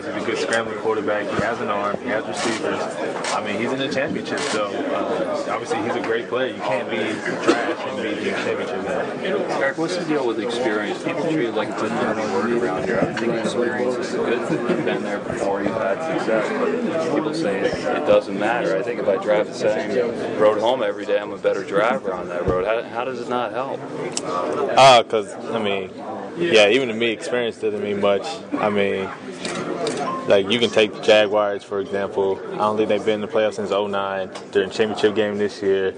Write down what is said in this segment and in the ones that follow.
He's a good scrambling quarterback. He has an arm. He has receivers. I mean, he's in the championship, so uh, obviously he's a great player. You can't be trash and be in the championship guy. Eric, what's the deal with experience? People treat it like it's a dirty word around here. I think experience is good thing. You've been there before. You've had success, but people say it, it doesn't matter. I think if I drive the same road home every day, I'm a better driver on that road. How, how does it not help? Uh, cause I mean, yeah, even to me, experience doesn't mean much. I mean, like you can take the Jaguars for example. I don't think they've been in the playoffs since 09. They're in championship game this year.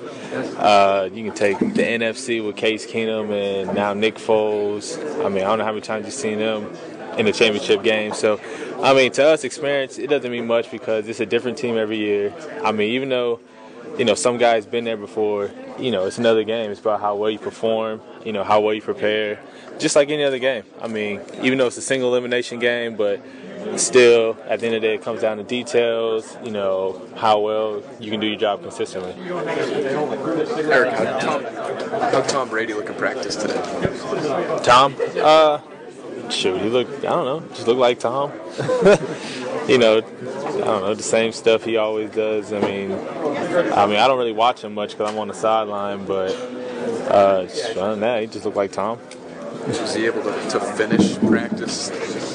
Uh, you can take the NFC with Case Keenum and now Nick Foles. I mean, I don't know how many times you've seen them in the championship game. So, I mean, to us, experience it doesn't mean much because it's a different team every year. I mean, even though you know some guys been there before, you know, it's another game. It's about how well you perform. You know, how well you prepare. Just like any other game. I mean, even though it's a single elimination game, but still, at the end of the day, it comes down to details. You know how well you can do your job consistently. Eric, how Tom, how Tom Brady look in practice today? Tom, uh, shoot, he looked. I don't know, just looked like Tom. you know, I don't know the same stuff he always does. I mean, I mean, I don't really watch him much because I'm on the sideline, but uh, other than that, he just looked like Tom. Was he able to, to finish practice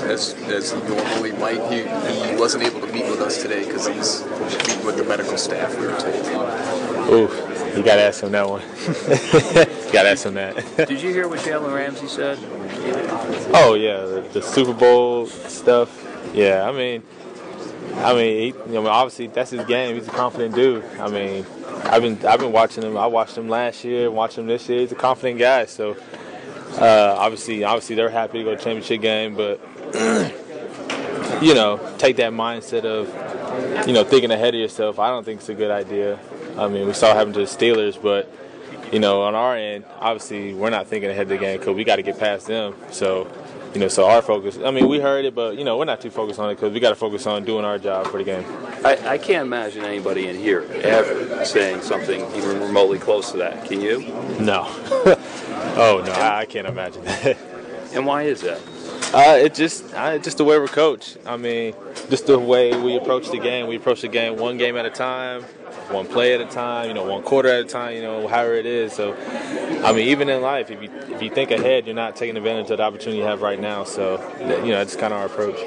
as, as he normally might? He, he wasn't able to meet with us today because he's meeting with the medical staff, we were told. Oof, you gotta ask him that one. you gotta ask him that. Did you hear what Jalen Ramsey said? Oh yeah, the, the Super Bowl stuff. Yeah, I mean, I mean, he, you know, obviously that's his game. He's a confident dude. I mean, I've been I've been watching him. I watched him last year, watched him this year. He's a confident guy. So uh, obviously, obviously they're happy to go to championship game, but you know, take that mindset of you know thinking ahead of yourself. I don't think it's a good idea. I mean, we saw it happen to the Steelers, but you know, on our end, obviously we're not thinking ahead of the game because we got to get past them. So. You know, so our focus. I mean, we heard it, but you know, we're not too focused on it because we got to focus on doing our job for the game. I, I can't imagine anybody in here ever saying something even remotely close to that. Can you? No. oh no, I, I can't imagine that. And why is that? Uh, it just, uh, just the way we're coached. I mean, just the way we approach the game. We approach the game one game at a time, one play at a time. You know, one quarter at a time. You know, however it is. So, I mean, even in life, if you if you think ahead, you're not taking advantage of the opportunity you have right now. So, you know, it's kind of our approach.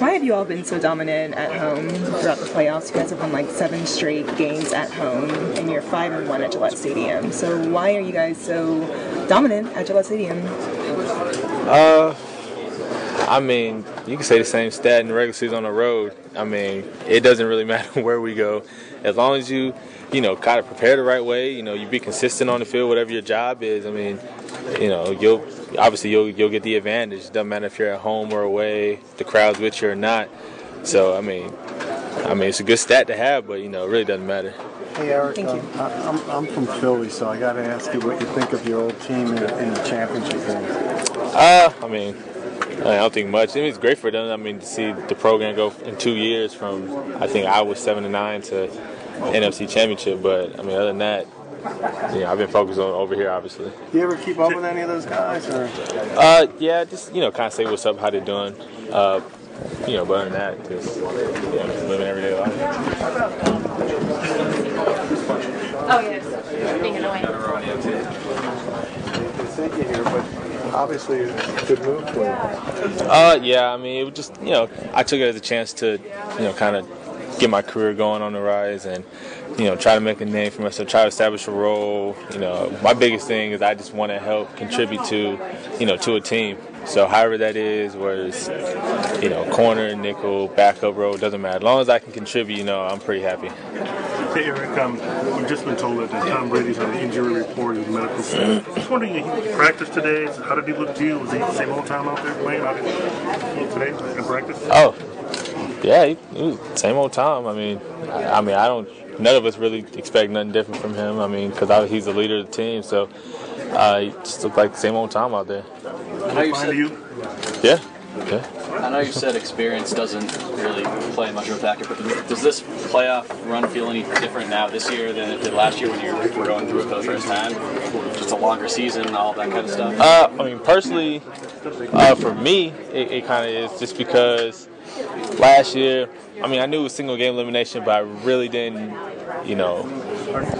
Why have you all been so dominant at home throughout the playoffs? You guys have won like seven straight games at home, and you're five and one at Gillette Stadium. So why are you guys so dominant at Gillette Stadium? Uh, I mean, you can say the same stat in the regular season on the road. I mean, it doesn't really matter where we go, as long as you, you know, kind of prepare the right way. You know, you be consistent on the field, whatever your job is. I mean, you know, you'll obviously you'll you'll get the advantage. It doesn't matter if you're at home or away, the crowd's with you or not. So I mean, I mean, it's a good stat to have, but you know, it really doesn't matter. Hey Eric, Thank you. um, I, I'm, I'm from Philly, so I got to ask you what you think of your old team in, in the championship game. Uh, I mean, I don't think much. I mean, it's great for them. I mean, to see the program go in two years from I think I was seven to nine to NFC Championship. But I mean, other than that, you know, I've been focused on over here, obviously. Do you ever keep up with any of those guys? Or? Uh, yeah, just you know, kind of say what's up, how they're doing. Uh, you know, but other than that, just you know, just living everyday life. Oh, yes. Being annoying. Obviously a good move for you. Uh, yeah, I mean, it was just you know, I took it as a chance to, you know, kind of get my career going on the rise and, you know, try to make a name for myself, try to establish a role. You know, my biggest thing is I just want to help contribute to, you know, to a team. So however that is, whether it's, you know, corner, nickel, backup role, doesn't matter. As long as I can contribute, you know, I'm pretty happy. Hey Eric, um, we've just been told that Tom Brady's on the injury report in the medical staff. Just wondering, he practiced today. How did he look to you? Was he the same old Tom out there playing? How did he look today in practice? Oh, yeah, he, he, same old Tom. I mean, I, I mean, I don't. None of us really expect nothing different from him. I mean, because he's the leader of the team, so uh, he just looked like the same old Tom out there. I know you Fine to you? Yeah, yeah. I know you said experience doesn't really play much of a factor, but does this playoff run feel any different now this year than it did last year when you were going through it for the first time? Just a longer season, and all that kind of stuff. Uh, I mean, personally, uh, for me, it, it kind of is just because last year, I mean, I knew it was single game elimination, but I really didn't, you know,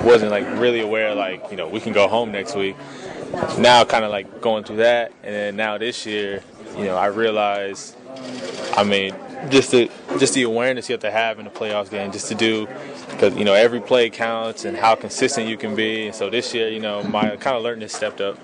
wasn't like really aware like, you know, we can go home next week. Now, kind of like going through that, and then now this year, you know, I realized, I mean, just the just the awareness you have to have in the playoffs game, just to do, because you know every play counts and how consistent you can be. And so this year, you know, my kind of alertness stepped up.